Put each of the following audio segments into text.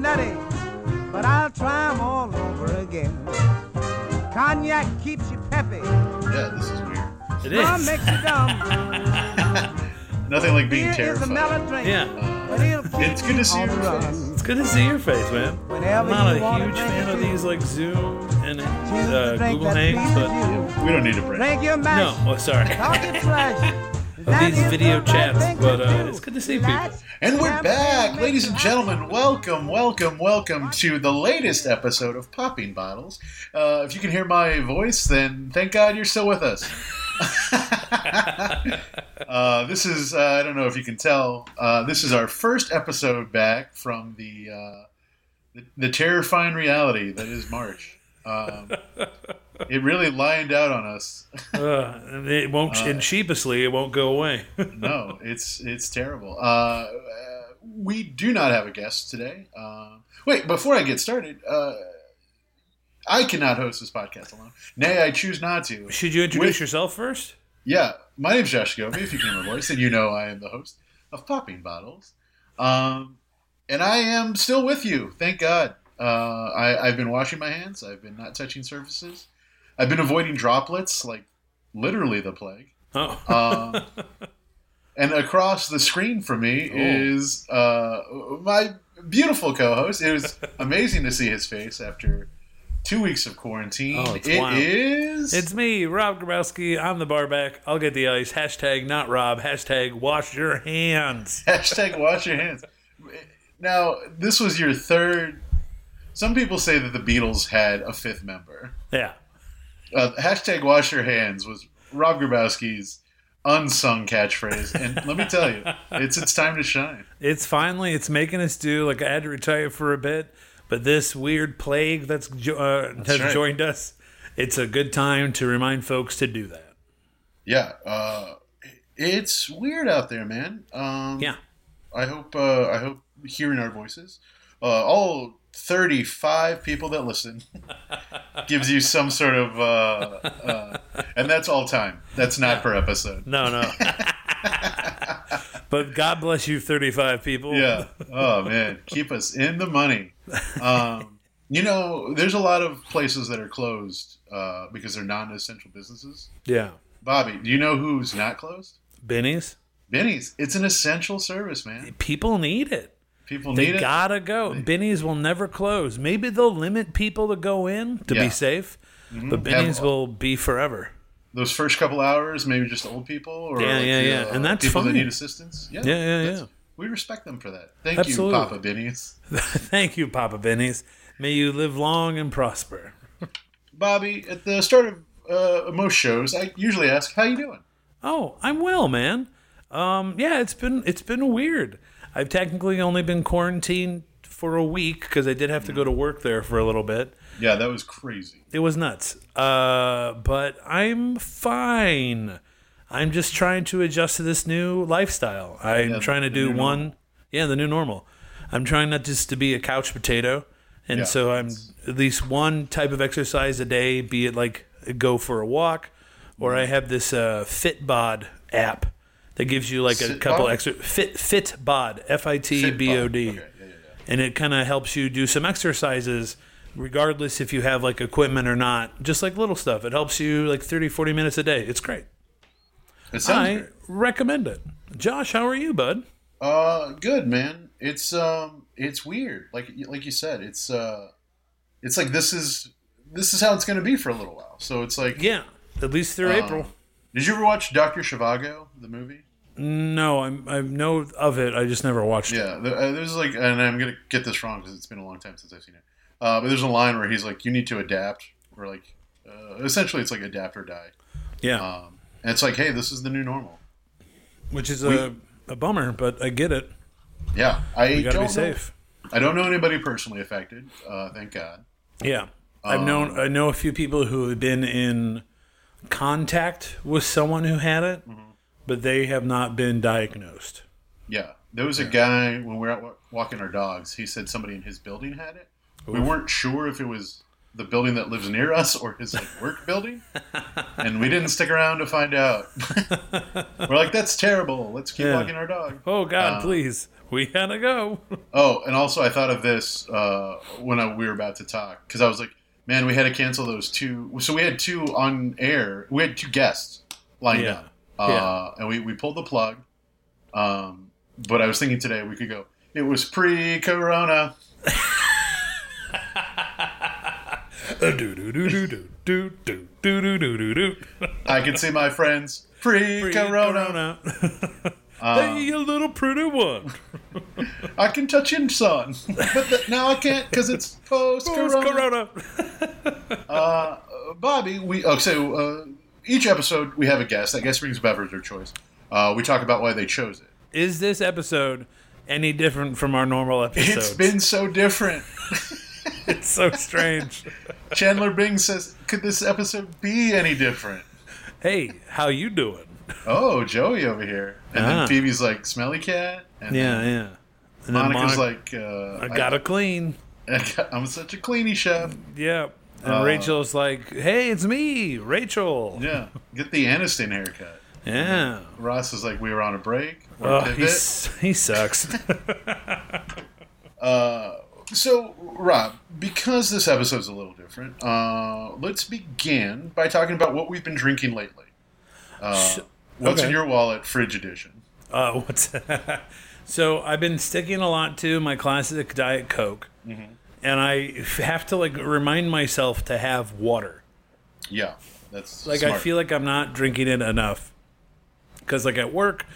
nutty, but I'll try 'em all over again. Cognac keeps you peppy, Yeah, this is weird. It rum is. makes you dumb. Nothing like being Beer is a terrified. mellow drink, Yeah. but it'll keep It's good to see you on your the face. run. It's good to see your face, man. I'm Whenever not you a wanna huge drink fan a of these like Zoom and Choose uh, drink Google that Hangs, pleases but you. We don't need a break. Drink your no. mash, Oh, sorry. talk your trash. Of That these is video right chats, thing to but uh, do. it's good to see people. Relax, And we're back, ladies and gentlemen. Welcome, welcome, welcome to the latest episode of Popping Bottles. Uh, if you can hear my voice, then thank God you're still with us. uh, this is, uh, I don't know if you can tell, uh, this is our first episode back from the, uh, the, the terrifying reality that is March. Um, it really lined out on us. Uh, it won't, Uh, and sheepishly, it won't go away. no, it's it's terrible. Uh, uh, we do not have a guest today. Uh, wait, before I get started, uh, I cannot host this podcast alone. Nay, I choose not to. Should you introduce With- yourself first? Yeah, my name's Josh Goby, if you can hear my voice, and you know I am the host of Popping Bottles. Um, and I am still with you, thank God. Uh, I, I've been washing my hands. I've been not touching surfaces. I've been avoiding droplets, like literally the plague. Oh, Um, and across the screen from me Oh. is uh, my beautiful co-host. It was amazing to see his face after two weeks of quarantine. Oh, it's It is- it's me, Rob Grabowski. I'm the barback. I'll get the ice. Hashtag not Rob. Hashtag wash your hands. hashtag wash your hands. Now, this was your third. Some people say that the Beatles had a fifth member. Yeah. Uh, hashtag wash your hands was Rob Grabowski's unsung catchphrase, and let me tell you, it's it's time to shine. It's finally it's making us do like I had to retire for a bit, but this weird plague that's uh, has right. joined us. It's a good time to remind folks to do that. Yeah, uh, it's weird out there, man. Um, Yeah. I hope uh, I hope hearing our voices, uh, all thirty-five people that listen, gives you some sort of, uh, uh, and that's all time. That's not per episode. No, no. but God bless you, thirty-five people. Yeah. Oh man, keep us in the money. Um, you know, there's a lot of places that are closed uh, because they're non-essential businesses. Yeah. Bobby, do you know who's not closed? Benny's. Benny's. It's an essential service, man. People need it. People They need it. gotta go. Benny's will never close. Maybe they'll limit people to go in to Yeah. be safe, but Benny's Have- will be forever. Those first couple hours, maybe just old people, or Yeah, like, yeah, uh, yeah. And that's people that need assistance. Yeah, Yeah, yeah, yeah. We respect them for that. Thank Absolutely. you, Papa Benny's. Thank you, Papa Benny's. May you live long and prosper. Bobby, at the start of uh, most shows, I usually ask, "How you doing?" Oh, I'm well, man. Um, yeah, it's been it's been weird. I've technically only been quarantined for a week because I did have to go to work there for a little bit. Yeah, that was crazy. It was nuts. Uh, but I'm fine. I'm just trying to adjust to this new lifestyle. I'm Yeah, trying to do one, yeah, the new normal. I'm trying not just to be a couch potato, and Yeah, so I'm at least one type of exercise a day, be it like go for a walk, or I have this uh, Fitbod app that gives you like a Sitbod? couple extra Fit bod F I T B O D and it kind of helps you do some exercises regardless if you have like equipment or not just like little stuff it helps you like 30 40 minutes a day it's great It sounds i great. recommend it josh how are you bud Uh, good man. It's um, it's weird. Like like you said, it's uh, it's like this is this is how it's going to be for a little while. So it's like, yeah at least through Um, april did you ever watch Doctor Zhivago, the movie? No I'm, i know of it i just never watched it Yeah, uh, there's like, and I'm gonna get this wrong because it's been a long time since I've seen it. Uh, but there's a line where he's like, "You need to adapt," or like, uh, essentially, it's like adapt or die. yeah Um, and it's like, hey, this is the new normal. which is a, a bummer but i get it Yeah, I you gotta don't be know- safe I don't know anybody personally affected. Uh, thank God. yeah i've known i know a few people who have been in contact with someone who had it but they have not been diagnosed Yeah, there was a guy when we were out walking our dogs. He said somebody in his building had it. We weren't sure if it was the building that lives near us or his like work building, and we didn't stick around to find out. We're like, that's terrible. Let's keep Yeah. walking our dog. Oh God, Uh, please, we gotta go. Oh, and also I thought of this uh, when I, we were about to talk because I was like, man, we had to cancel those two. So we had two on air. We had two guests lined Yeah. up, yeah. Uh, and we, we pulled the plug. Um, but I was thinking today we could go, it was pre corona. I can see my friends pre corona. Um, you little pretty one. I can touch in son, but the, now I can't because it's post corona. uh, Bobby, we oh so uh, each episode we have a guest. That guest brings a beverage of choice. Uh, we talk about why they chose it. Is this episode any different from our normal episodes? It's been so different. It's so strange. Chandler Bing says, "Could this episode be any different?" hey, how you doing? Oh, Joey over here, and Ah. then Phoebe's like, "Smelly cat," and Yeah, yeah. And then Monica's Monica, like, uh, I gotta clean. I, am such a cleany chef." Yeah. And Uh, Rachel's like, hey, it's me, Rachel. Yeah, get the Aniston haircut. Yeah. Ross is like, "We were on a break." Oh, pivot." he sucks. Uh, so, Rob, because this episode's a little different, uh, let's begin by talking about what we've been drinking lately. Uh, Sh- what's in your wallet, fridge edition? uh, what's so I've been sticking a lot to my classic Diet Coke. Mm-hmm. And I have to like remind myself to have water. Yeah, that's Like I feel like I'm not drinking it enough. Because like at work,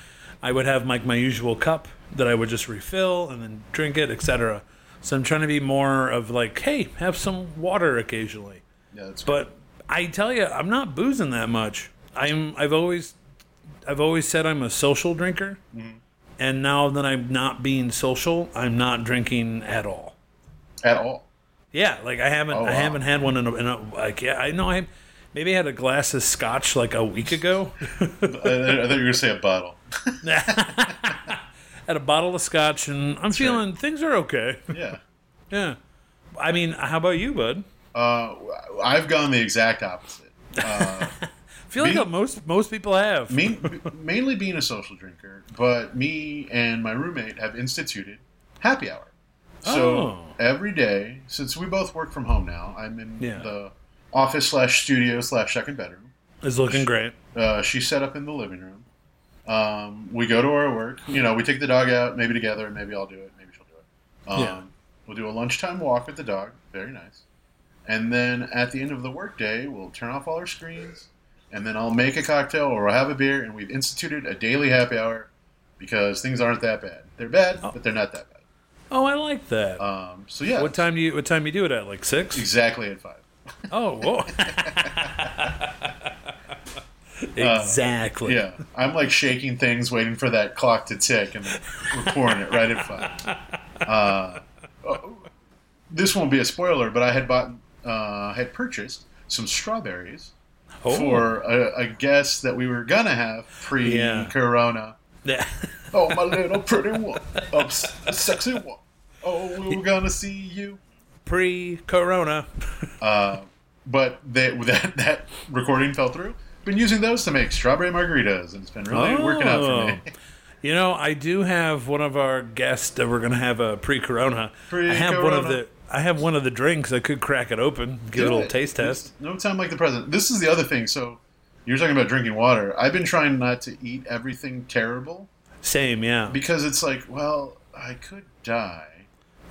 I would have like my usual cup that I would just refill and then drink it, etc. So I'm trying to be more of like, hey, have some water occasionally. Yeah, that's But I tell you, I'm not boozing that much. I'm. I've always, I've always said I'm a social drinker, mm-hmm. and now that I'm not being social, I'm not drinking at all. At all. Yeah, like I haven't. Oh, I haven't had one in a, in a like. Yeah, I know. I maybe I had a glass of scotch like a week ago. I, I thought you were going to say a bottle. had a bottle of scotch, and I'm feeling things are okay. Yeah. yeah. I mean, how about you, bud? Uh, I've gone the exact opposite. Uh, I feel like Me- most most people have. me, mainly being a social drinker, but me and my roommate have instituted happy hour. So Oh. every day, since we both work from home now, I'm in Yeah. the office slash studio slash second bedroom. It's looking great. Uh, she's set up in the living room. Um, we go to our work. You know, we take the dog out, maybe together, maybe I'll do it, maybe she'll do it. Um, Yeah. We'll do a lunchtime walk with the dog. Very nice. And then at the end of the workday, we'll turn off all our screens, and then I'll make a cocktail or I'll have a beer, and we've instituted a daily happy hour because things aren't that bad. They're bad, but they're not that bad. Oh, I like that. Um, so yeah, What time do you what time do you do it at? Like six? exactly at five. Oh, whoa. exactly. Yeah, I'm like shaking things, waiting for that clock to tick, and we're pouring it right at five. Uh, oh, this won't be a spoiler, but I had bought, uh, had purchased some strawberries Oh. for a, a guest that we were gonna have pre-corona. Yeah. Oh, my little pretty one, oh, sexy one. Oh, we were gonna see you. Pre-corona. Uh, but they, that that recording fell through. Been using those to make strawberry margaritas, and it's been really working out for me. Oh. You know, I do have one of our guests that we're gonna have a pre-corona. I have one of Pre-corona. the I have one of the drinks. I could crack it open, give it a little taste test. No time like the present. This is the other thing. So you're talking about drinking water. I've been trying not to eat everything terrible Same, yeah. because it's like, well, I could die.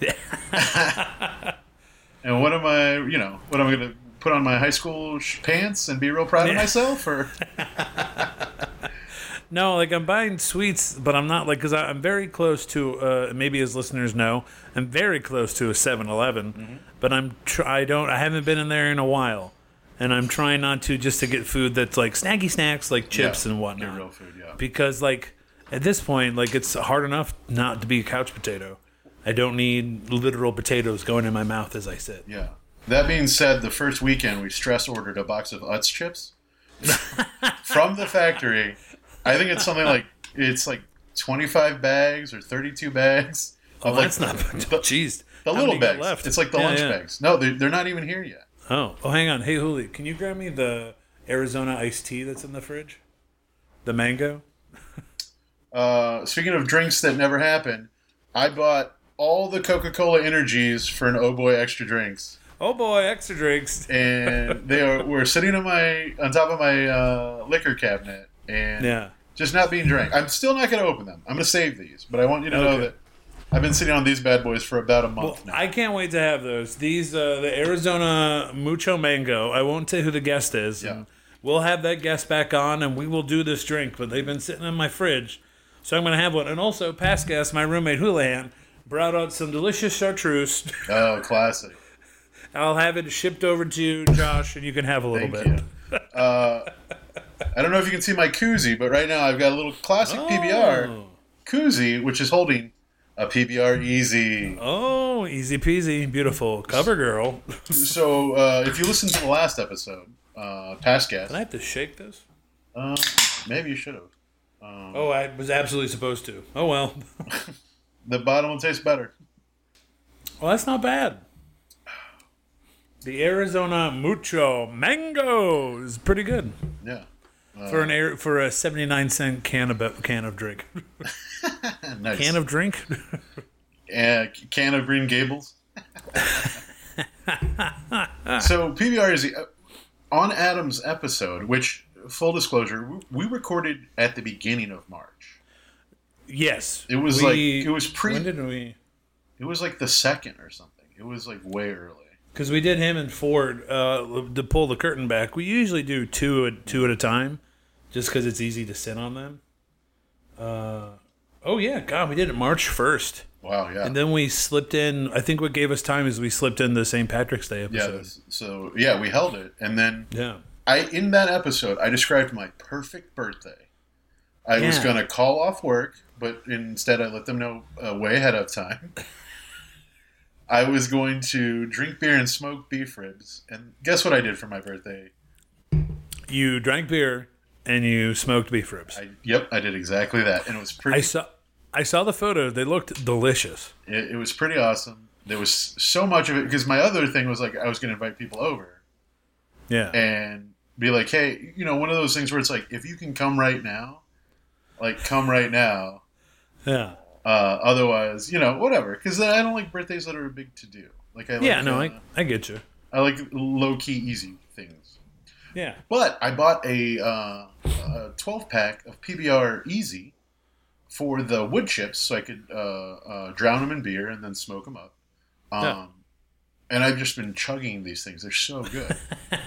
and what am I? You know, what am I going to put on my high school sh- pants and be real proud of myself? Or No, like I'm buying sweets, but I'm not like because I'm very close to. Uh, maybe as listeners know, I'm very close to a 7-Eleven, Mm-hmm. but I'm tr- I don't I haven't been in there in a while, and I'm trying not to just to get food that's like snacky snacks like chips Yeah, and get whatnot. real food. Yeah. because like at this point like it's hard enough not to be a couch potato i don't need literal potatoes going in my mouth as i sit Yeah. That being said, the first weekend we stress ordered a box of Utz chips from the factory. I think it's something like it's like 25 bags or 32 bags. oh of, like, that's not the, jeez the How little bags. left It's like the Yeah, lunch yeah. bags. No, they're, they're not even here yet. Oh, oh, hang on. Hey, Huli, can you grab me the Arizona iced tea that's in the fridge? The mango. Uh, speaking of drinks that never happen, I bought all the Coca Cola energies for an Oh Boy Extra Drinks. Oh boy, extra drinks. and they are were sitting on my on top of my uh, liquor cabinet and Yeah. just not being drank. I'm still not going to open them. I'm going to save these, but I want you to know that I've been sitting on these bad boys for about a month Well, now. I can't wait to have those. These, uh, the Arizona Mucho Mango. I won't say who the guest is. Yeah. We'll have that guest back on, and we will do this drink. But they've been sitting in my fridge, so I'm going to have one. And also, past guest, my roommate Houlihan, brought out some delicious chartreuse. oh, classic! I'll have it shipped over to you, Josh, and you can have a little Thank bit. you. Uh, I don't know if you can see my koozie, but right now I've got a little classic PBR Oh. koozie, which is holding a PBR Easy. Oh, easy peasy, beautiful cover girl. So uh, if you listen to the last episode, uh, past guest, Can I have to shake this? um, maybe you should have. Oh, I was absolutely supposed to. Oh well. The bottom one tastes better. Well, that's not bad. The Arizona Mucho Mango is pretty good Yeah. for an air, for a seventy nine cent can of can of drink. nice. Can of drink. uh, can of Green Gables. so PBR is uh, on Adam's episode, which full disclosure, we recorded at the beginning of March. Yes, It was We- like it was pre. When did we? it was like the second or something. It was like way early. Because we did him and Ford uh, to pull the curtain back. We usually do two at two at a time, just because it's easy to sit on them. Uh, oh yeah, God, we did it March first. Wow. Yeah. And then we slipped in. I think what gave us time is we slipped in the St. Patrick's Day episode. this- So yeah, we held it, and then Yeah. I in that episode I described my perfect birthday. I was going to call off work, but instead I let them know uh, way ahead of time. I was going to drink beer and smoke beef ribs, and guess what I did for my birthday? You drank beer and you smoked beef ribs. I yep, I did exactly that, and it was pretty. I saw. I saw the photo. They looked delicious. It, it was pretty awesome. There was so much of it because my other thing was like I was going to invite people over Yeah. and be like, hey, you know, one of those things where it's like if you can come right now, like come right now. Yeah. Uh, otherwise, you know, whatever. Because I don't like birthdays that are a big to do. Like I like, Yeah. No, uh, I, I get you. I like low key, easy things. Yeah. But I bought a, uh, a 12 pack of PBR Easy for the wood chips, so I could uh, uh, drown them in beer and then smoke them up. Um, Yeah. And I've just been chugging these things. They're so good.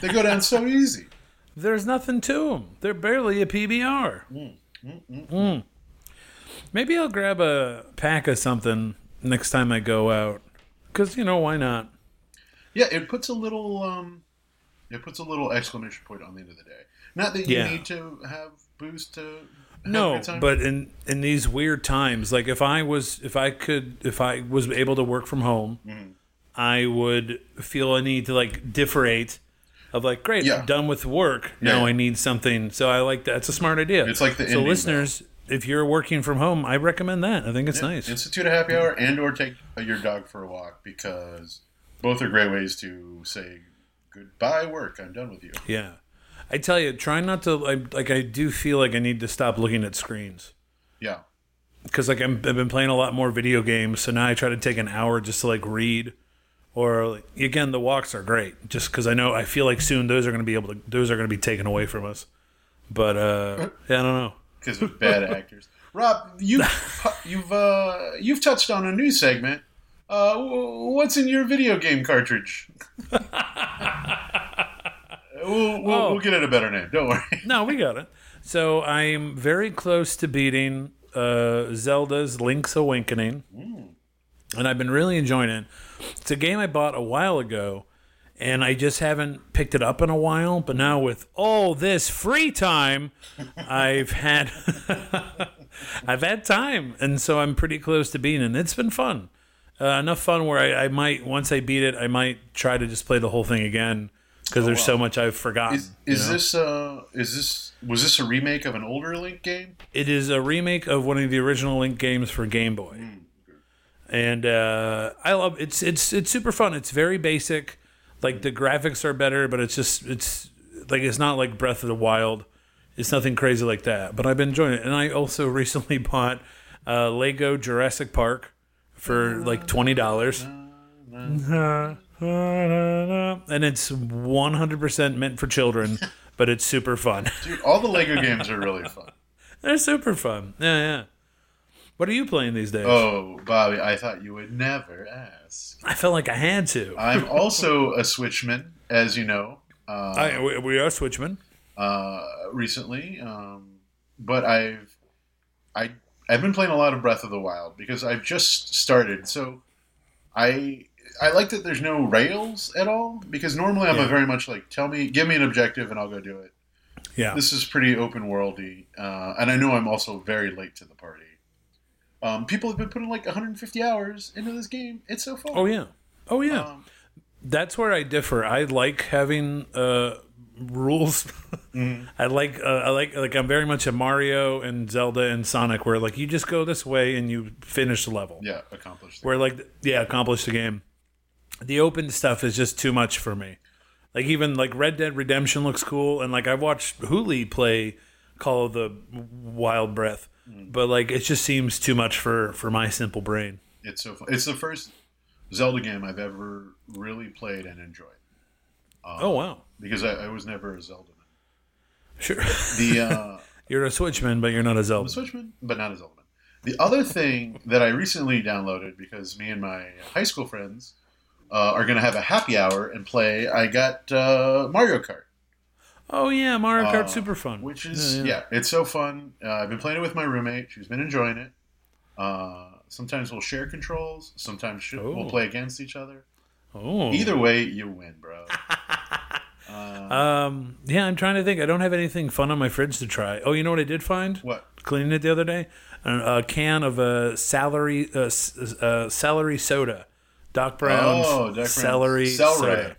they go down so easy. There's nothing to them. They're barely a PBR. Mm. Maybe I'll grab a pack of something next time I go out. Cause you know why not? Yeah, it puts a little um, it puts a little exclamation point on the end of the day. Not that you Yeah. need to have booze to have No, but in in these weird times, like if I was if I could if I was able to work from home, Mm-hmm. I would feel a need to like differentiate of like, great, Yeah. I'm done with work. Now Yeah. I need something. So I like that. It's a smart idea. It's like the so listeners, if you're working from home, I recommend that. I think it's nice. institute a happy hour and or take your dog for a walk because both are great ways to say goodbye work. I'm done with you. Yeah. I tell you, try not to I, like. I do feel like I need to stop looking at screens Yeah. because like I'm, I've been playing a lot more video games. So now I try to take an hour just to like read, or again the walks are great. Just because I know I feel like soon those are going to be able to those are going to be taken away from us. But uh, yeah, I don't know. because of bad actors. Rob, you you've uh, you've touched on a new segment. Uh, what's in your video game cartridge? we'll, we'll, Oh. we'll get it a better name. Don't worry. No, we got it. So I'm very close to beating uh, Zelda's Link's Awakening, and I've been really enjoying it. It's a game I bought a while ago, and I just haven't picked it up in a while. But now with all this free time, I've had I've had time, and so I'm pretty close to beating it. It's been fun, uh, enough fun where I, I might once I beat it, I might try to just play the whole thing again because there's so much I've forgotten. Is, you know? this uh is this was this a remake of an older Link game? It is a remake of one of the original Link games for Game Boy, and uh, I love it's it's it's super fun. It's very basic. Like the graphics are better, but it's just it's like it's not like Breath of the Wild. It's nothing crazy like that. But I've been enjoying it, and I also recently bought uh, Lego Jurassic Park for like twenty dollars. and it's 100% meant for children, but it's super fun. Dude, all the Lego games are really fun. They're super fun. Yeah, yeah. What are you playing these days? Oh, Bobby, I thought you would never ask. I felt like I had to. I'm also a Switchman, as you know. Uh, I, we, we are switchman. uh, recently, um, but I've I I've been playing a lot of Breath of the Wild because I've just started. So I I like that there's no rails at all because normally I'm Yeah. a very much like tell me give me an objective and I'll go do it. Yeah. This is pretty open worldy, uh, and I know I'm also very late to the party. Um, people have been putting like 150 hours into this game. It's so fun. Oh yeah. Oh yeah. Um, That's where I differ. I like having uh, rules. I like uh, I like like I'm very much a Mario and Zelda and Sonic where like you just go this way and you finish the level. yeah, accomplished. Where like yeah, accomplish the game. The open stuff is just too much for me. Like even like Red Dead Redemption looks cool and like I've watched Hooli play Call of the Wild Breath. But like it just seems too much for for my simple brain. It's so fun. It's the first Zelda game I've ever really played and enjoyed. Um, Oh wow. Because I, I was never a Zelda man. Sure. The uh, You're a Switchman, but you're not a I'm a Zelda. Switchman, but not a Zelda man. The other thing that I recently downloaded because me and my high school friends uh, are going to have a happy hour and play. I got uh, Mario Kart, Oh yeah, Mario Kart Uh, super fun. which is yeah, it's so fun. Uh, I've been playing it with my roommate. She's been enjoying it. Uh, sometimes we'll share controls. Sometimes sh- we'll Oh. play against each other. Oh. Either way, you win, bro. Uh, Um, yeah, I'm trying to think. I don't have anything fun on my fridge to try. Oh, you know what I did find? what? Cleaning it the other day, a, a can of a celery uh, s- uh, celery soda, Doc Brown's Oh, Doc celery Celery. soda,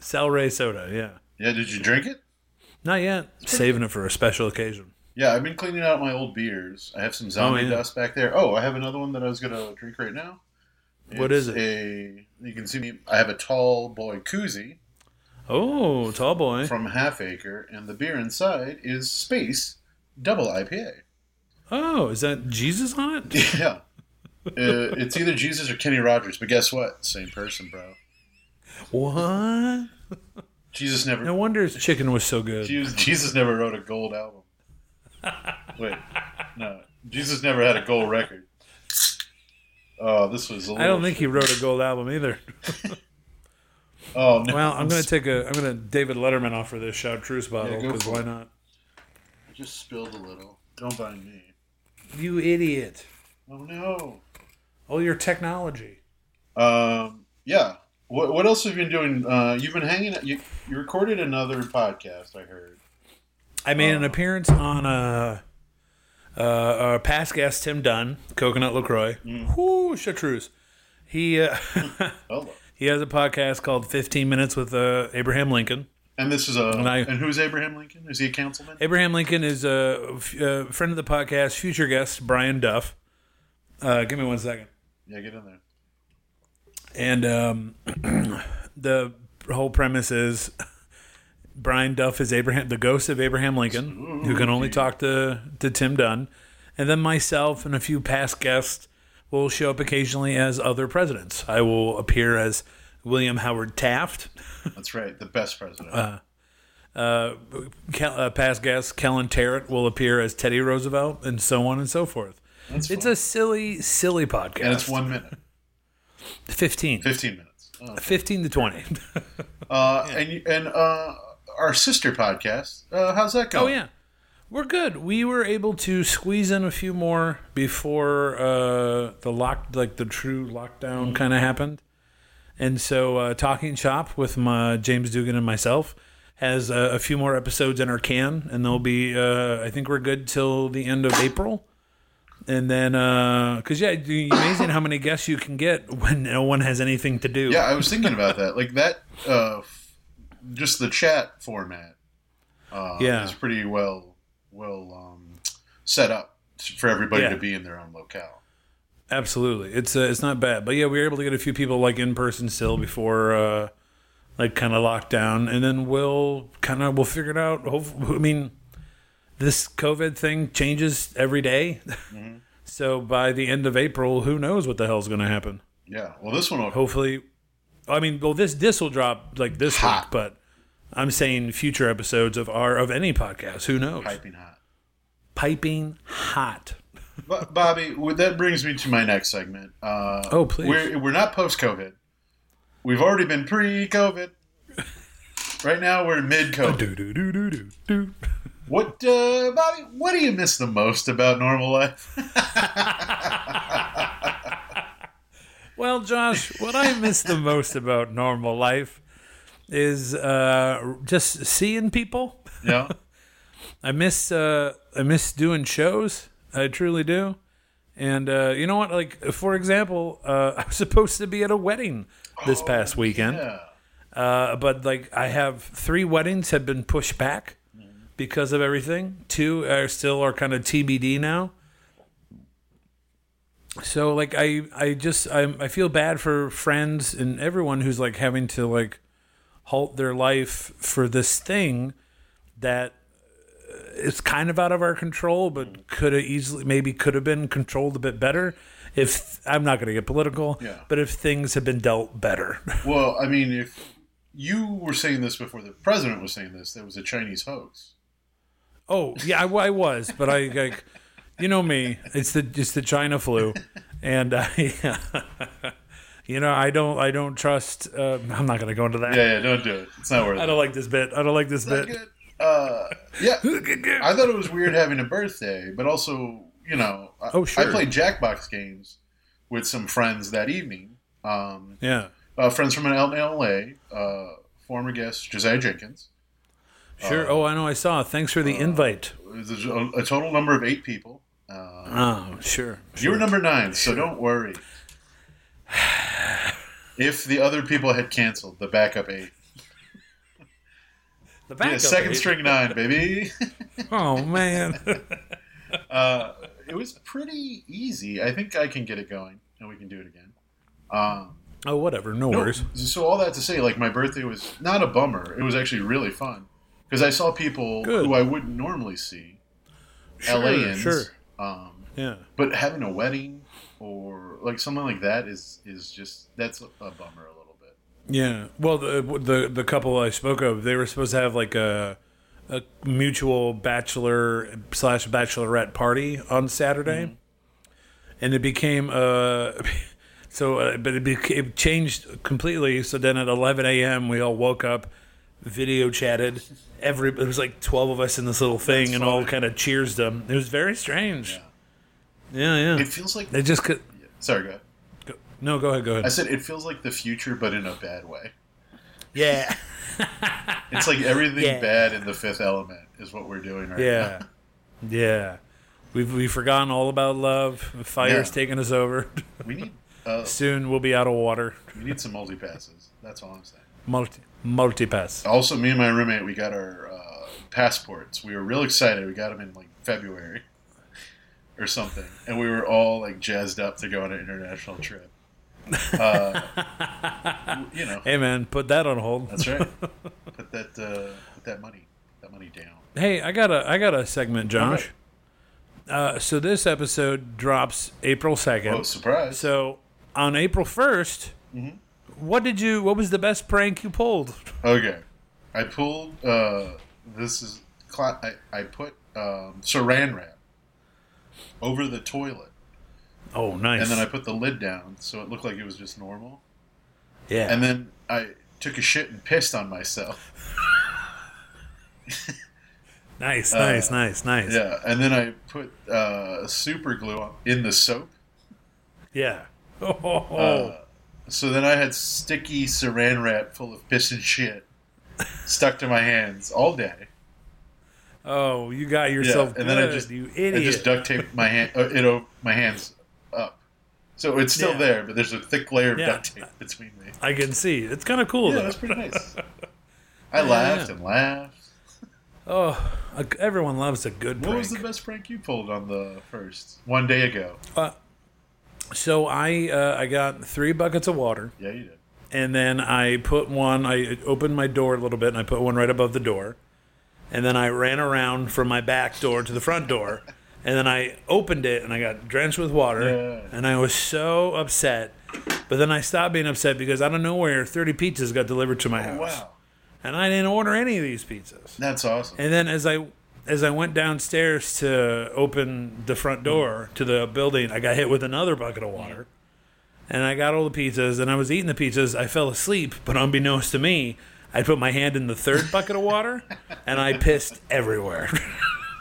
celery soda. Yeah, Yeah, did you drink it? Not yet. Saving it for a special occasion. Yeah, I've been cleaning out my old beers. I have some zombie yeah. dust back there. Oh, I have another one that I was gonna drink right now. What is it? A you can see me. I have a tall boy koozie Oh, tall boy. from Half Acre, and the beer inside is Space Double IPA. Oh, is that Jesus on it? Yeah, uh, it's either Jesus or Kenny Rogers, but guess what? Same person, bro. What? Jesus never. No wonder his chicken was so good. Jesus, Jesus never wrote a gold album. Wait, no, Jesus never had a gold record. Oh, this was. A I don't think he wrote a gold album either. Oh no! Well, I'm gonna take a I'm gonna David Letterman offer this chartreuse bottle because for why it. not? I just spilled a little. Don't mind me. You idiot! Oh no. Oh, your technology. Um. Yeah. What What else have you been doing? Uh, you've been hanging. You you recorded another podcast. I heard. I made an Oh. appearance on a, uh, our past guest Tim Dunn, Coconut Lacroix. Mm. Whoo, chartreuse. He uh, he has a podcast called 15 Minutes with uh, Abraham Lincoln. And this is a. And I- and who's Abraham Lincoln? Is he a councilman? Abraham Lincoln is a friend of the podcast, future guest Brian Duff. Uh, give me one second. Yeah, get in there. And um, the whole premise is Brian Duff is Abraham, the ghost of Abraham Lincoln, who can only talk to, to Tim Dunn. And then myself and a few past guests will show up occasionally as other presidents. I will appear as William Howard Taft. That's right. The best president. Uh, Kel- uh, past guest Kellen Tarrant will appear as Teddy Roosevelt, and so on and so forth. That's It's fun. a silly, silly podcast. and it's one minute, 15. fifteen minutes. Oh. 15 to 20. Uh, and and uh, our sister podcast. Uh, how's that going? Oh yeah, we're good. We were able to squeeze in a few more before uh, the lock, like the true lockdown, kind of happened. And so, uh, talking shop with my James Dugan and myself has uh, a few more episodes in our can, and they'll be. Uh, I think we're good till the end of April. And then, because yeah, it's amazing how many guests you can get when no one has anything to do. Yeah, I was thinking about that. Like that, uh, just the chat format. Uh, Yeah. is pretty well well um, set up for everybody Yeah. to be in their own locale. Absolutely, it's uh, it's not bad, but yeah, we were able to get a few people like in person still before uh, like kind of locked down, and then we'll kind of we'll figure it out. Hope- I mean, this COVID thing changes every day. so by the end of April, who knows what the hell's going to happen? Yeah. Well, this one will Hopefully, I mean, well, this this will drop like this Hot. week, but I'm saying future episodes of our of any podcast. Who knows? piping hot. Piping hot. But Bobby, well, that brings me to my next segment. Uh, Oh, please. We're, we're not post COVID. We've already been pre COVID. Right now, we're mid COVID. What, uh, Bobby, what do you miss the most about normal life? Well, Josh, what I miss the most about normal life is uh, just seeing people. Yeah. I miss uh, I miss doing shows. I truly do. And uh, you know what? Like for example, uh, I was supposed to be at a wedding this past weekend, Yeah. uh, but like I have three weddings have been pushed back because of everything. Two are still are kind of TBD now. So like I I just I I feel bad for friends and everyone who's like having to like halt their life for this thing that uh, is kind of out of our control, but could have easily maybe could have been controlled a bit better if I'm not going to get political, Yeah. but if things had been dealt better. Well, I mean, if you were saying this before the president was saying this, that was a Chinese hoax. Oh yeah, I, I was, but I like you know me, it's the it's the China flu, and I. You know, I don't. I don't trust. Uh, I'm not going to go into that. Yeah, yeah, don't do it. It's not worth I it. don't like this bit. I don't like this Not bit. good. Uh, yeah, I thought it was weird having a birthday, but also, you know, I, Oh, sure. I played Jackbox games with some friends that evening. Um, Yeah, uh, friends from LA, uh, former guest Josiah Jenkins. Sure. oh, I know. I saw. Thanks for the invite. It was a, a total number of eight people. Uh, Oh, sure. you were number nine, so don't worry. If the other people had canceled, the backup eight. The backup Yeah, second eight. string nine, baby. Oh man. uh, it was pretty easy. I think I can get it going, and we can do it again. Um, oh, whatever. No, no, worries. so all that to say, like my birthday was not a bummer. It was actually really fun because I saw people Good. who I wouldn't normally see, Sure, LAans. sure. Um, Yeah. but having a wedding or like something like that is is just that's a, a bummer a little bit. Yeah. Well, the the the couple I spoke of, they were supposed to have like a a mutual bachelor slash bachelorette party on Saturday, and it became uh so uh, but it, became, it changed completely. So then at 11 a.m. we all woke up, video chatted. Every it was like 12 of us in this little thing, and all kind of cheers them. It was very strange. Yeah, yeah. It feels like They just could. sorry, go ahead. Go, no, go ahead. Go ahead. I said it feels like the future, but in a bad way. Yeah. It's like everything Yeah. bad in the Fifth Element is what we're doing right now. Yeah, yeah. We've we've forgotten all about love. Fire's Yeah. taking us over. We need uh, Soon we'll be out of water. we need some multi passes. That's all I'm saying. Multi multi pass. Also, me and my roommate, we got our uh, passports. We were real excited. We got them in like February or something, and we were all like jazzed up to go on an international trip. Uh, you know, Hey man, put that on hold. that's right. Put that uh, put that money that money down. Hey, I got a I got a segment, Josh. Uh, so this episode drops April second. Oh, surprise! So on April 1st Mm-hmm. What did you? What was the best prank you pulled? Okay, I pulled. Uh, this is I, I put um, Saran wrap over the toilet, Oh, nice. and then I put the lid down so it looked like it was just normal. yeah. And then I took a shit and pissed on myself. nice, nice, nice, nice. uh, Yeah, and then I put uh, super glue in the soap. Yeah. Oh, Uh, so then I had sticky saran wrap full of piss and shit stuck to my hands all day. oh, you got yourself and then I just you I just duct taped my hand, uh, it o- my hands up. So it's still Yeah. there, but there's a thick layer of Yeah. duct tape between me. I can see. It's kind of cool Yeah, though. that's pretty nice. I laughed and laughed. Oh, everyone loves a good one. What prank. was the best prank you pulled on the first one day ago? So I uh, I got three buckets of water Yeah, you did. and then I put one. I opened my door a little bit, and I put one right above the door, and then I ran around from my back door to the front door, and then I opened it, and I got drenched with water, Yeah. and I was so upset. But then I stopped being upset because out of nowhere, thirty pizzas got delivered to my house, Wow, and I didn't order any of these pizzas. that's awesome. And then as I as I went downstairs to open the front door to the building, I got hit with another bucket of water. And I got all the pizzas and I was eating the pizzas. I fell asleep, but unbeknownst to me, I put my hand in the third bucket of water and I pissed everywhere.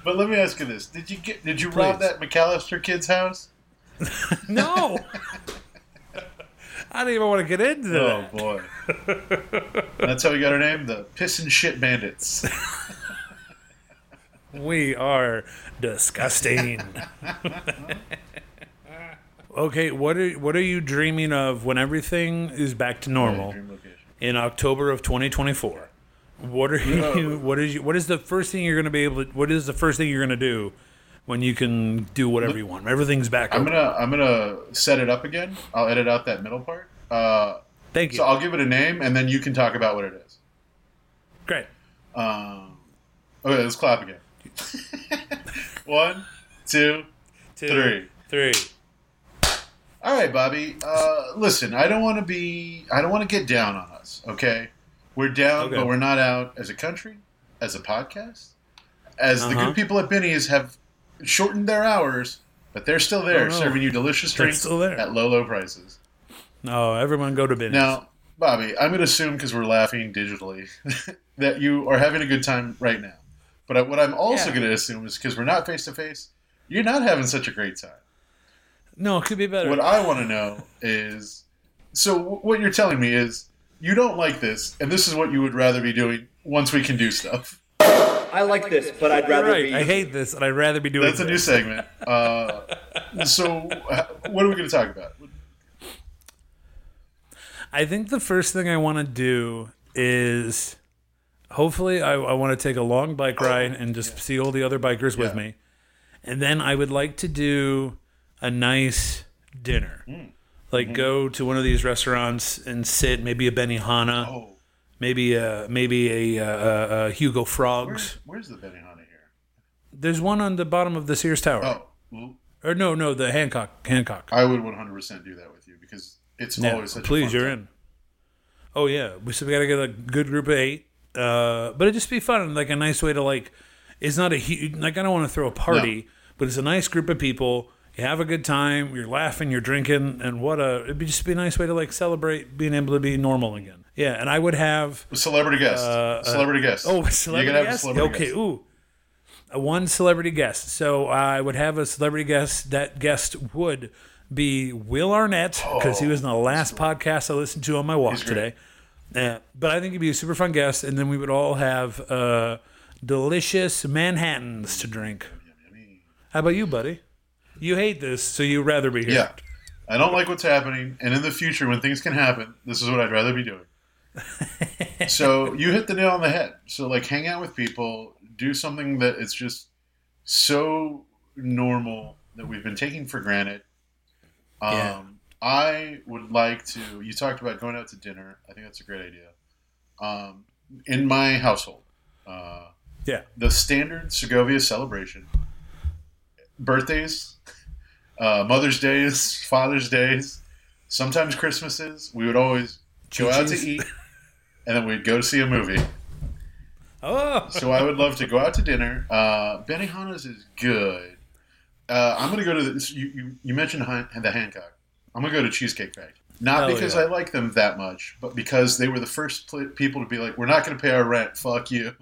But let me ask you this: Did you get? Did you rob that McAllister kid's house? no. I don't even want to get into oh, that. Oh boy, that's how we got our name, the Piss and Shit Bandits. We are disgusting. okay, what are what are you dreaming of when everything is back to normal? In October of 2024. What are you? What is you? What is the first thing you're going to be able to? What is the first thing you're going to do when you can do whatever you want? Everything's back. I'm open. gonna I'm gonna set it up again. I'll edit out that middle part. Uh, Thank you. so I'll give it a name, and then you can talk about what it is. Great. Um, okay, let's clap again. One, two, Two, Three. Three. All right, Bobby. Uh, listen, I don't want to be. I don't want to get down on us. Okay, we're down, Okay. but we're not out as a country, as a podcast, as the Uh-huh. good people at Benny's have shortened their hours, but they're still there, serving you delicious drinks still there. at low, low prices. No, everyone go to business. Now, Bobby, I'm going to assume because we're laughing digitally that you are having a good time right now. But what I'm also Yeah. going to assume is because we're not face to face, you're not having such a great time. no, it could be better. What I want to know is so what you're telling me is you don't like this, and this is what you would rather be doing once we can do stuff. I like this, but I'd rather right. be. I hate this, and I'd rather be doing That's a new segment. Uh, so, what are we going to talk about? I think the first thing I want to do is hopefully I, I want to take a long bike ride and just see all the other bikers with Oh, me. And then I would like to do a nice dinner. Hmm. Like Mm-hmm. go to one of these restaurants and sit, maybe a Benihana, Oh, maybe a maybe a, uh uh uh Hugo where's, Frogs. where's the Benihana here? There's one on the bottom of the Sears Tower. Oh, well, Or no, no, the Hancock. Hancock. I would 100% do that with you because it's Yeah, always such please, you're time. in. Oh yeah, we so we gotta get a good group of eight. Uh, but it'd just be fun, like a nice way to like. It's not a huge like I don't want to throw a party, but it's a nice group of people. You have a good time. You're laughing. You're drinking, and what a it'd be just be a nice way to like celebrate being able to be normal again. Yeah, and I would have a Celebrity guest. Uh, celebrity guest. oh celebrity gonna have a guest. celebrity okay, guest. ooh, a one celebrity guest. So I would have a celebrity guest. That guest would be Will Arnett because he was in the last podcast I listened to on my walk great. Yeah, but I think he'd be a super fun guest, and then we would all have uh, delicious Manhattans to drink. How about you, buddy? You hate this, so you'd rather be here. Yeah. I don't like what's happening, and in the future, when things can happen, this is what I'd rather be doing. so you hit the nail on the head. So like, hang out with people, do something that it's just so normal that we've been taking for granted. Um, Yeah. I would like to. You talked about going out to dinner. I think that's a great idea. Um, in my household, uh, Yeah. the standard Segovia celebration, birthdays, uh, Mother's Days, Father's Days, sometimes Christmases. We would always go out to eat, and then we'd go to see a movie. Oh, So I would love to go out to dinner. Uh, Benihana's is good. Uh, I'm going to go to the, you, you. You mentioned the Hancock. I'm going to go to Cheesecake Factory. Not Hell because yeah. I like them that much, but because they were the first pl- people to be like, "We're not going to pay our rent. Fuck you.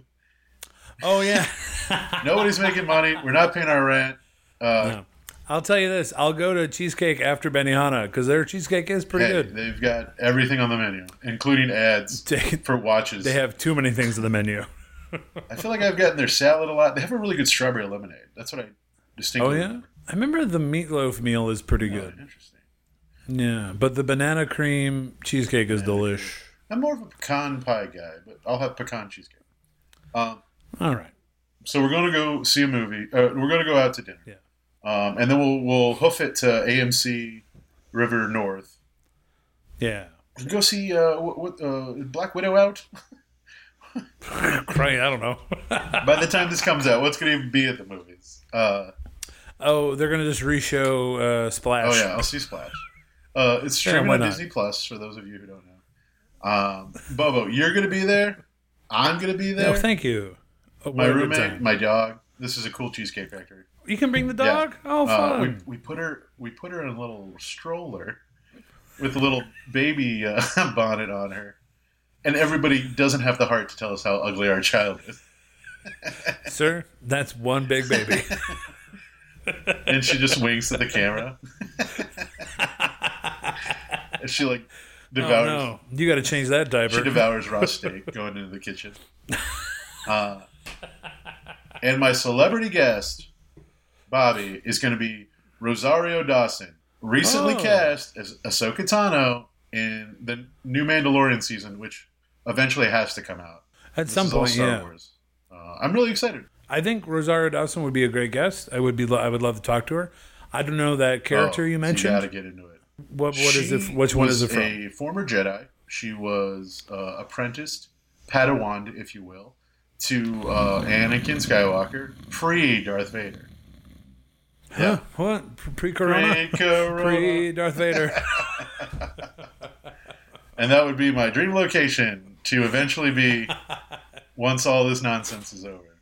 oh yeah. Nobody's making money. We're not paying our rent." Uh, No. I'll tell you this: I'll go to cheesecake after Benihana because their cheesecake is pretty hey, good. they've got everything on the menu, including ads for watches. they have too many things on the menu. I feel like I've gotten their salad a lot. They have a really good strawberry lemonade. That's what I distinctly Oh yeah, remember. I remember the meatloaf meal is pretty Oh, good. interesting. Yeah, but the banana cream cheesecake is delish. I'm more of a pecan pie guy, but I'll have pecan cheesecake. Um, All right. so we're going to go see a movie. Uh, we're going to go out to dinner. Yeah. Um, and then we'll we'll hoof it to AMC River North. Yeah. go see uh, what, what, uh, Black Widow out. Right, I don't know. By the time this comes out, what's going to even be at the movies? Uh, oh, they're gonna just reshow uh, Splash. oh yeah, I'll see Splash. Uh, it's streaming why on not? Disney Plus for those of you who don't know. Um, Bobo, you're going to be there. I'm going to be there. Oh, thank you. Oh, my roommate, my dog. This is a cool cheesecake factory. You can bring the dog. Oh, Uh, fun. we, we put her we put her in a little stroller with a little baby uh, bonnet on her, and everybody doesn't have the heart to tell us how ugly our child is. Sir, that's one big baby. And she just winks at the camera. And she like oh, devours no. You got to change that diaper. she devours raw steak going into the kitchen. Uh, and my celebrity guest, Bobby, is going to be Rosario Dawson, recently Oh. cast as Ahsoka Tano in the new Mandalorian season, which eventually has to come out. At This some point, Star yeah. Wars. Uh, I'm really excited. I think Rosario Dawson would be a great guest. I would be. I would love to talk to her. I don't know that character Oh, you mentioned. got to get into it. What what is it? Which one is it from? A former Jedi. She was uh, apprenticed, Padawan, if you will, to uh, Anakin Skywalker, pre Darth Vader. Huh? What? Pre Corona? Pre-corona. Pre Darth Vader. and that would be my dream location to eventually be once all this nonsense is over.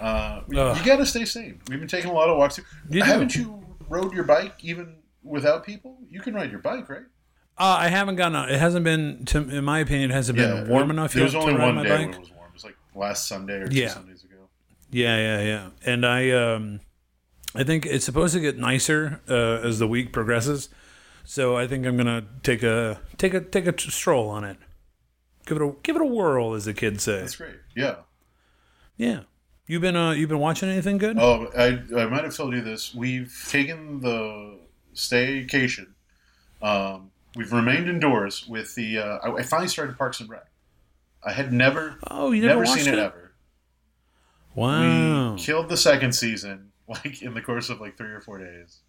Uh, you got to stay sane. We've been taking a lot of walks. You. Haven't you rode your bike even without people? You can ride your bike, right? Uh, I haven't gone out. It hasn't been, to, in my opinion, it hasn't been warm enough There was only one day bike. when it was warm. It was like last Sunday or Yeah. two Sundays ago. Yeah, yeah, yeah. And I, um, I think it's supposed to get nicer uh, as the week progresses. So I think I'm gonna take a take a take a stroll on it. Give it a give it a whirl, as the kids say. That's great. Yeah. Yeah. You've been uh you've been watching anything good? Oh, I, I might have told you this. We've taken the staycation. Um, we've remained indoors with the. Uh, I, I finally started Parks and Rec. I had never, Oh, you never, never, seen it, ever. Wow. We killed the second season like in the course of like three or four days.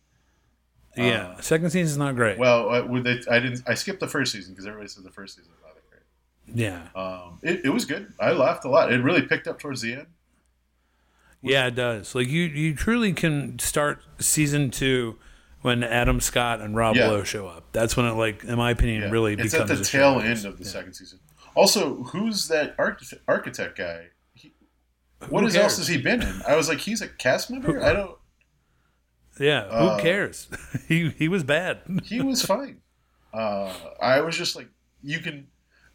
yeah. uh, Second is not great. Well, I, with it, I didn't. I skipped the first season because everybody said the first season was not that great. yeah. Um, it, it was good. I laughed a lot. It really picked up towards the end. Yeah, it does. Like you, you truly can start season two when Adam Scott and Rob Yeah. Lowe show up. That's when it, like, in my opinion, Yeah. really it's becomes at the tail end of the second season. Also, who's that architect, architect guy? He, what Who is- else has he been in? I was like, he's a cast member. I don't. Yeah, Uh, who cares? he he was bad. He was fine. Uh, I was just like, you can.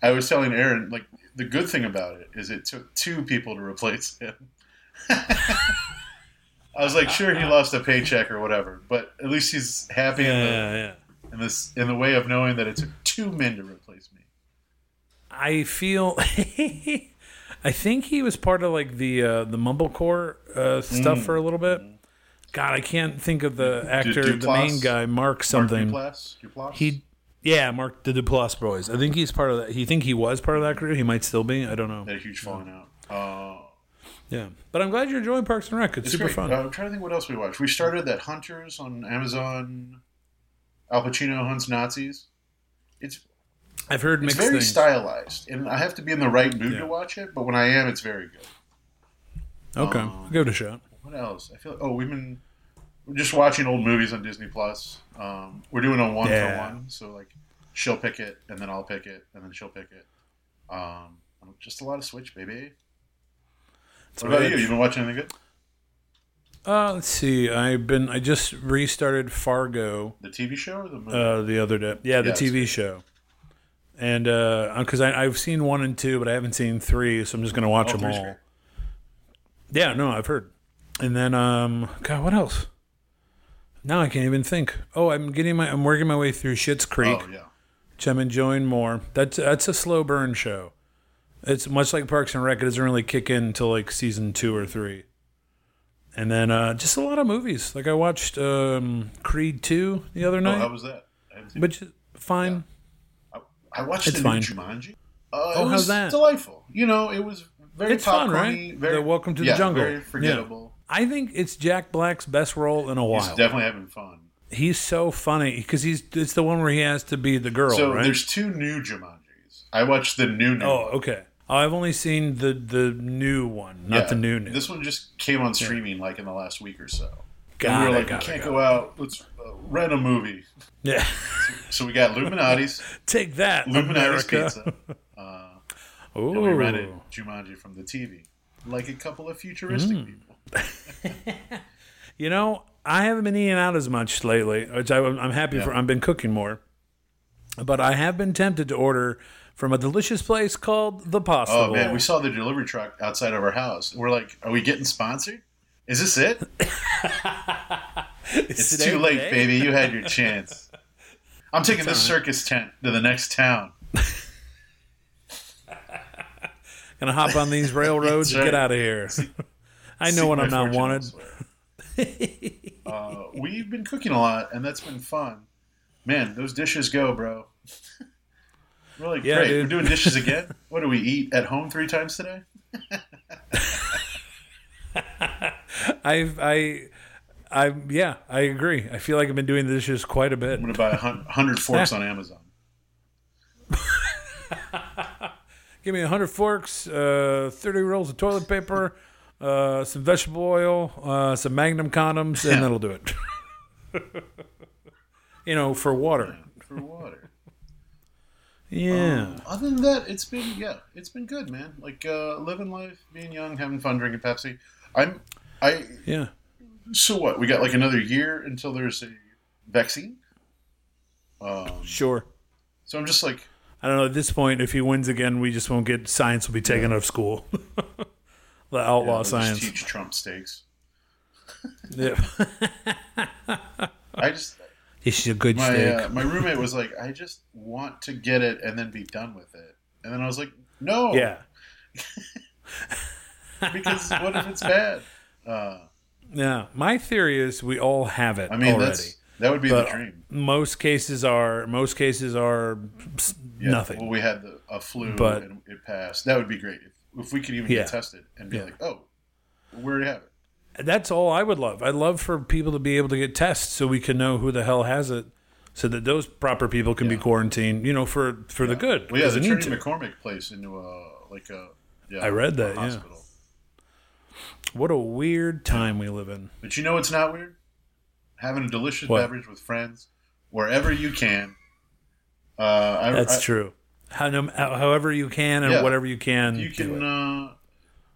I was telling Aaron like the good thing about it is it took two people to replace him. I was like, sure, he lost a paycheck or whatever, but at least he's happy in, the, Yeah, yeah. in this in the way of knowing that it took two men to replace me. I feel. I think he was part of like the uh, the mumblecore uh, stuff for a little bit. God, I can't think of the actor, the main guy, Mark something. Mark Duplass? Duplass? He, yeah, Mark the Duplass boys. I think he's part of that. He think he was part of that crew. He might still be. I don't know. had a huge falling out. Uh, Yeah, but I'm glad you're enjoying Parks and Rec. It's, It's super great. fun. I'm trying to think what else we watched. We started that Hunters on Amazon. Al Pacino hunts Nazis. It's I've heard it's very things. stylized, and I have to be in the right mood Yeah. to watch it. But when I am, it's very good. Okay, Um, I'll give it a shot. What else? I feel like, oh, we've been we're just watching old movies on Disney Plus. Um, we're doing a one Yeah. for one, so like she'll pick it, and then I'll pick it, and then she'll pick it. Um, just a lot of Switch, baby. What about you? You been watching anything good? Uh, let's see. I've been. I just restarted Fargo The TV show or the movie? uh, the other day. Yeah, the Yeah, TV show. And because I I've seen one and two, but I haven't seen three, so I'm just gonna watch Oh, them all. great. Yeah, no, I've heard. And then um, God, what else? Now I can't even think. Oh, I'm getting my. I'm working my way through Schitt's Creek. Oh yeah. which I'm enjoying more. That's that's a slow burn show. It's much like Parks and Rec. It doesn't really kick in until like season two or three. And then uh, just a lot of movies. Like I watched um, Creed two the other Oh, night, how was that? I haven't seen which fine. I watched It's the fine. new Jumanji. Uh, Oh, it was how's that? Delightful. You know, it was very It's fun, right? Very The Welcome to the Jungle. Very forgettable. I think it's Jack Black's best role in a He's while. definitely having fun. He's so funny because he's it's the one where he has to be the girl, So right? there's two new Jumanjis. I watched the new new. Oh, okay. Oh, I've only seen the the new one, not Yeah. the new new. This one just came on streaming like in the last week or so. Got and we were it, like, got we it, can't got go out. Let's uh, rent a movie. Yeah, So we got Lou Malnati's, take that, Lou Malnati's America. Pizza, Ooh. and we rented Jumanji from the TV, like a couple of futuristic Mm. people. You know, I haven't been eating out as much lately, which I, I'm happy Yeah. for. I've been cooking more, but I have been tempted to order from a delicious place called The Possible. Oh man, we saw the delivery truck outside of our house. We're like, are we getting sponsored? Is this it? It's today too late, day? baby. You had your chance. I'm taking this circus tent to the next town. Gonna hop on these railroads and get out of here. I know Seek when I'm not wanted. uh, we've been cooking a lot, and that's been fun. Man, those dishes go, bro. Like, Yeah, great. dude. We're doing dishes again. what do we eat at home three times today? I've I. I yeah, I agree. I feel like I've been doing the dishes quite a bit. I'm gonna buy a hundred forks on Amazon. Give me hundred forks, uh, thirty rolls of toilet paper, uh, some vegetable oil, uh, some Magnum condoms, and Yeah. that'll do it. you know, for water. for water. Yeah. Um, other than that, it's been yeah, it's been good, man. Like uh, living life, being young, having fun, drinking Pepsi. I'm I yeah. so what? We got like another year until there's a vaccine. Um, Sure. so I'm just like, I don't know. At this point, if he wins again, we just won't get science. Will be taken out of school. the outlaw just science. teach Trump stakes. Yeah. I just this is a good my steak. uh, my roommate was like, I just want to get it and then be done with it. And then I was like, no, yeah. because what if it's bad? Uh, Yeah. My theory is we all have it I mean, already. that's that would be But the dream. most cases are most cases are Yeah, nothing. Well, we had the, a flu But- and it passed. That would be great if, if we could even Yeah. get tested and be Yeah. like, oh, we already have it. That's all I would love. I'd love for people to be able to get tests so we can know who the hell has it, so that those proper people can be quarantined. You know, for for the good. Well, yeah, the they need turning to. McCormick place into a like a. Yeah, I read that, a yeah. What a weird time we live in. But you know what's not weird? Having a delicious What? beverage with friends wherever you can. Uh, I, That's I, true. How, no, however you can and Yeah. whatever you can. You do can, uh,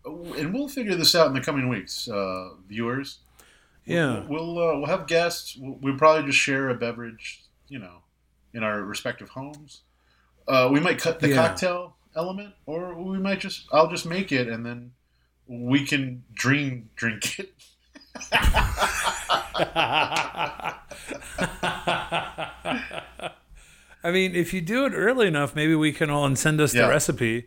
and we'll figure this out in the coming weeks, uh, viewers. yeah. We'll uh, we'll have guests. We'll, we'll probably just share a beverage, you know, in our respective homes. Uh, we might cut the Yeah. cocktail element, or we might just I'll just make it, and then we can dream drink it. I mean, if you do it early enough, maybe we can all and send us Yeah. the recipe.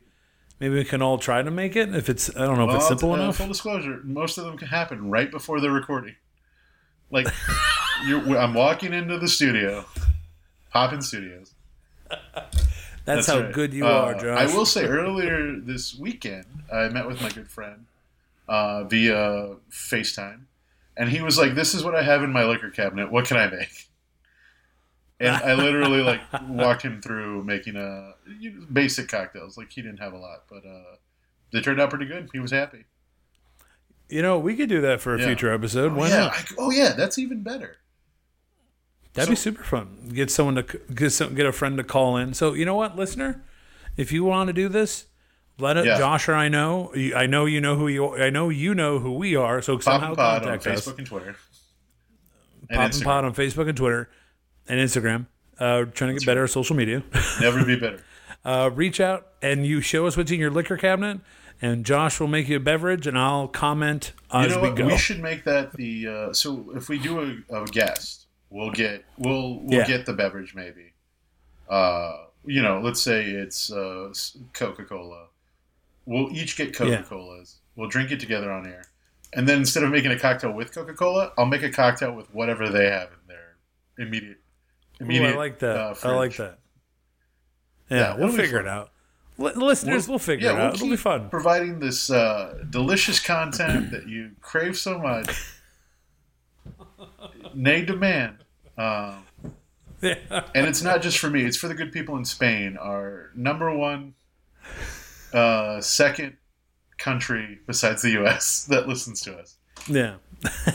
Maybe we can all try to make it. If it's, I don't know if it's simple uh, enough. Full disclosure: most of them can happen right before the recording. Like, you're, I'm walking into the studio, Poppin Studios. That's, how right. good you Uh, are, Josh. I will say earlier this weekend, I met with my good friend uh, via FaceTime, and he was like, "This is what I have in my liquor cabinet. What can I make?" And I literally like walked him through making a basic cocktails. Like he didn't have a lot, but uh, they turned out pretty good. He was happy. You know, we could do that for a Yeah. future episode. Why yeah, not? I, oh yeah, that's even better. That'd be super fun. Get someone to get some, get a friend to call in. So you know what, listener, if you want to do this, let it. Yeah. Josh or I know. You- I know you know who you. I know you know who we are. So Pop somehow and Pod on contact us. Facebook and Twitter. And Pop and Instagram. Pod on Facebook and Twitter and Instagram. Uh, trying to get better at social media. Never be better. uh, reach out and you show us what's in your liquor cabinet, and Josh will make you a beverage, and I'll comment You as know we what? go. We should make that the uh, so if we do a, a guest, we'll get we'll we'll Yeah. get the beverage maybe. Uh, you know, let's say it's uh, Coca Cola. We'll each get Coca Colas. We'll drink it together on air, and then instead of making a cocktail with Coca Cola, I'll make a cocktail with whatever they have in their immediate. Ooh, immediate I like that. uh, I like that. Yeah, we'll figure fun. it out. Li- listeners, we'll, figure yeah, it we'll out. It'll be fun. Providing this uh, delicious content that you crave so much, nay demand. Um, Yeah. and it's not just for me; it's for the good people in Spain. Our number one, uh, second country besides the U.S. that listens to us. Yeah.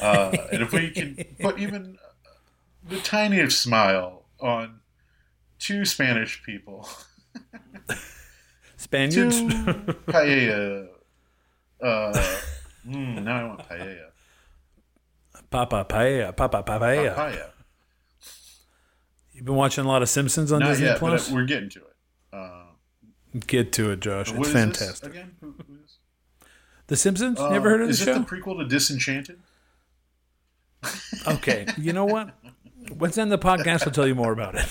Uh, and if we can put even the tiniest smile on two Spanish people, two Spaniards. paella. Uh, mm, now I want paella. Papa paella. Papa paella. Papaya. You've been watching a lot of Simpsons on Not Disney yet, Plus. but we're getting to it. Uh, Get to it, Josh. It's fantastic. again? Who, who is? The Simpsons. Uh, Never heard of the show? is it the prequel to Disenchanted? Okay. You know what? Let's end the podcast. I'll tell you more about it.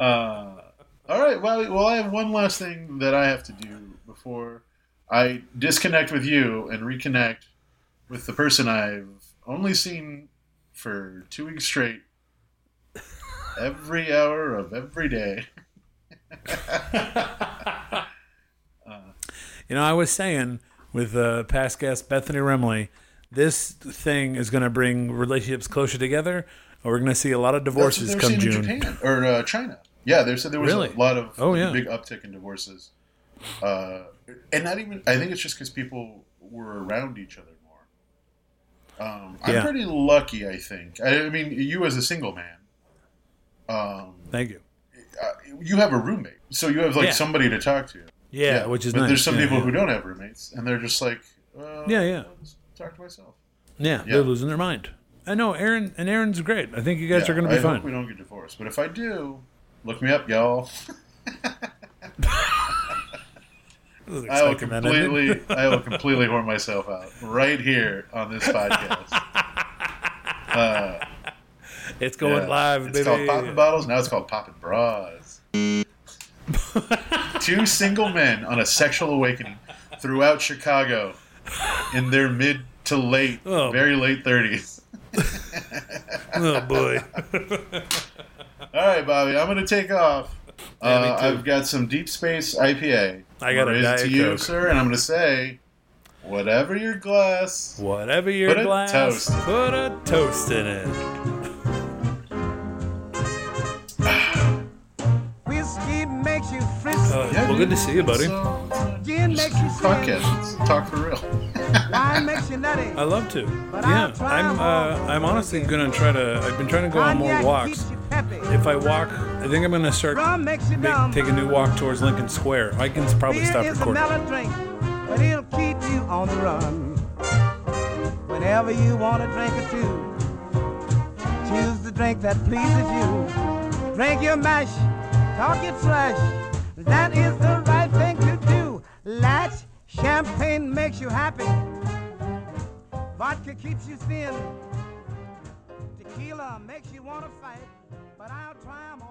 Uh, all right. Well, well, I have one last thing that I have to do before I disconnect with you and reconnect with the person I've only seen for two weeks straight, every hour of every day. You know, I was saying with uh, past guest Bethany Remley, this thing is going to bring relationships closer together, or we're going to see a lot of divorces come June. Japan or uh, China. Yeah, said there was Really? a lot of Oh, yeah. big uptick in divorces, uh, and not even. I think it's just because people were around each other more. Um, I'm Yeah. pretty lucky, I think. I, I mean, you as a single man, um, Thank you. uh, you have a roommate, so you have like Yeah. somebody to talk to. Yeah, which is but nice. there's some yeah, people yeah. who don't have roommates, and they're just like, uh, Yeah, yeah. Talk to myself. Yeah, Yeah. they're losing their mind. I know Aaron and Aaron's great. I think you guys Yeah, are going to be I fine. Hope we don't get divorced, but if I do, look me up, y'all. I will expecting that ending. completely, I will completely whore myself out right here on this podcast. Uh, It's going yeah. live, It's baby. called popping bottles. Now it's called popping bras. Two single men on a sexual awakening throughout Chicago in their mid to late, Oh. very late thirties. oh boy. All right, Bobby, I'm going to take off. Yeah, Uh. I've got some Deep Space IPA. I got a I'm gonna raise it Diet to you, Coke. sir, and I'm going to say, whatever your glass, Whatever your Put a glass, toast. put a toast in it. Whiskey makes you frisky. Uh, well, good to see you, buddy. So, Gin makes you sing. podcast. Let's talk for real. Wine makes you. I love to. But Yeah, I'll try I'm. Uh. I'm honestly gonna try to. I've been trying to go on more walks. Keeps you peppy. If I walk, I think I'm gonna start Rum makes you make, take a new walk towards Lincoln Square. I can probably Beer stop recording. mellow drink, but it'll keep you on the run. Whenever you want a drink or two, choose the drink that pleases you. Drink your mash, talk your trash. That is the right thing to do. Latch, champagne makes you happy. Vodka keeps you thin. Tequila makes you want to fight, but I'll try.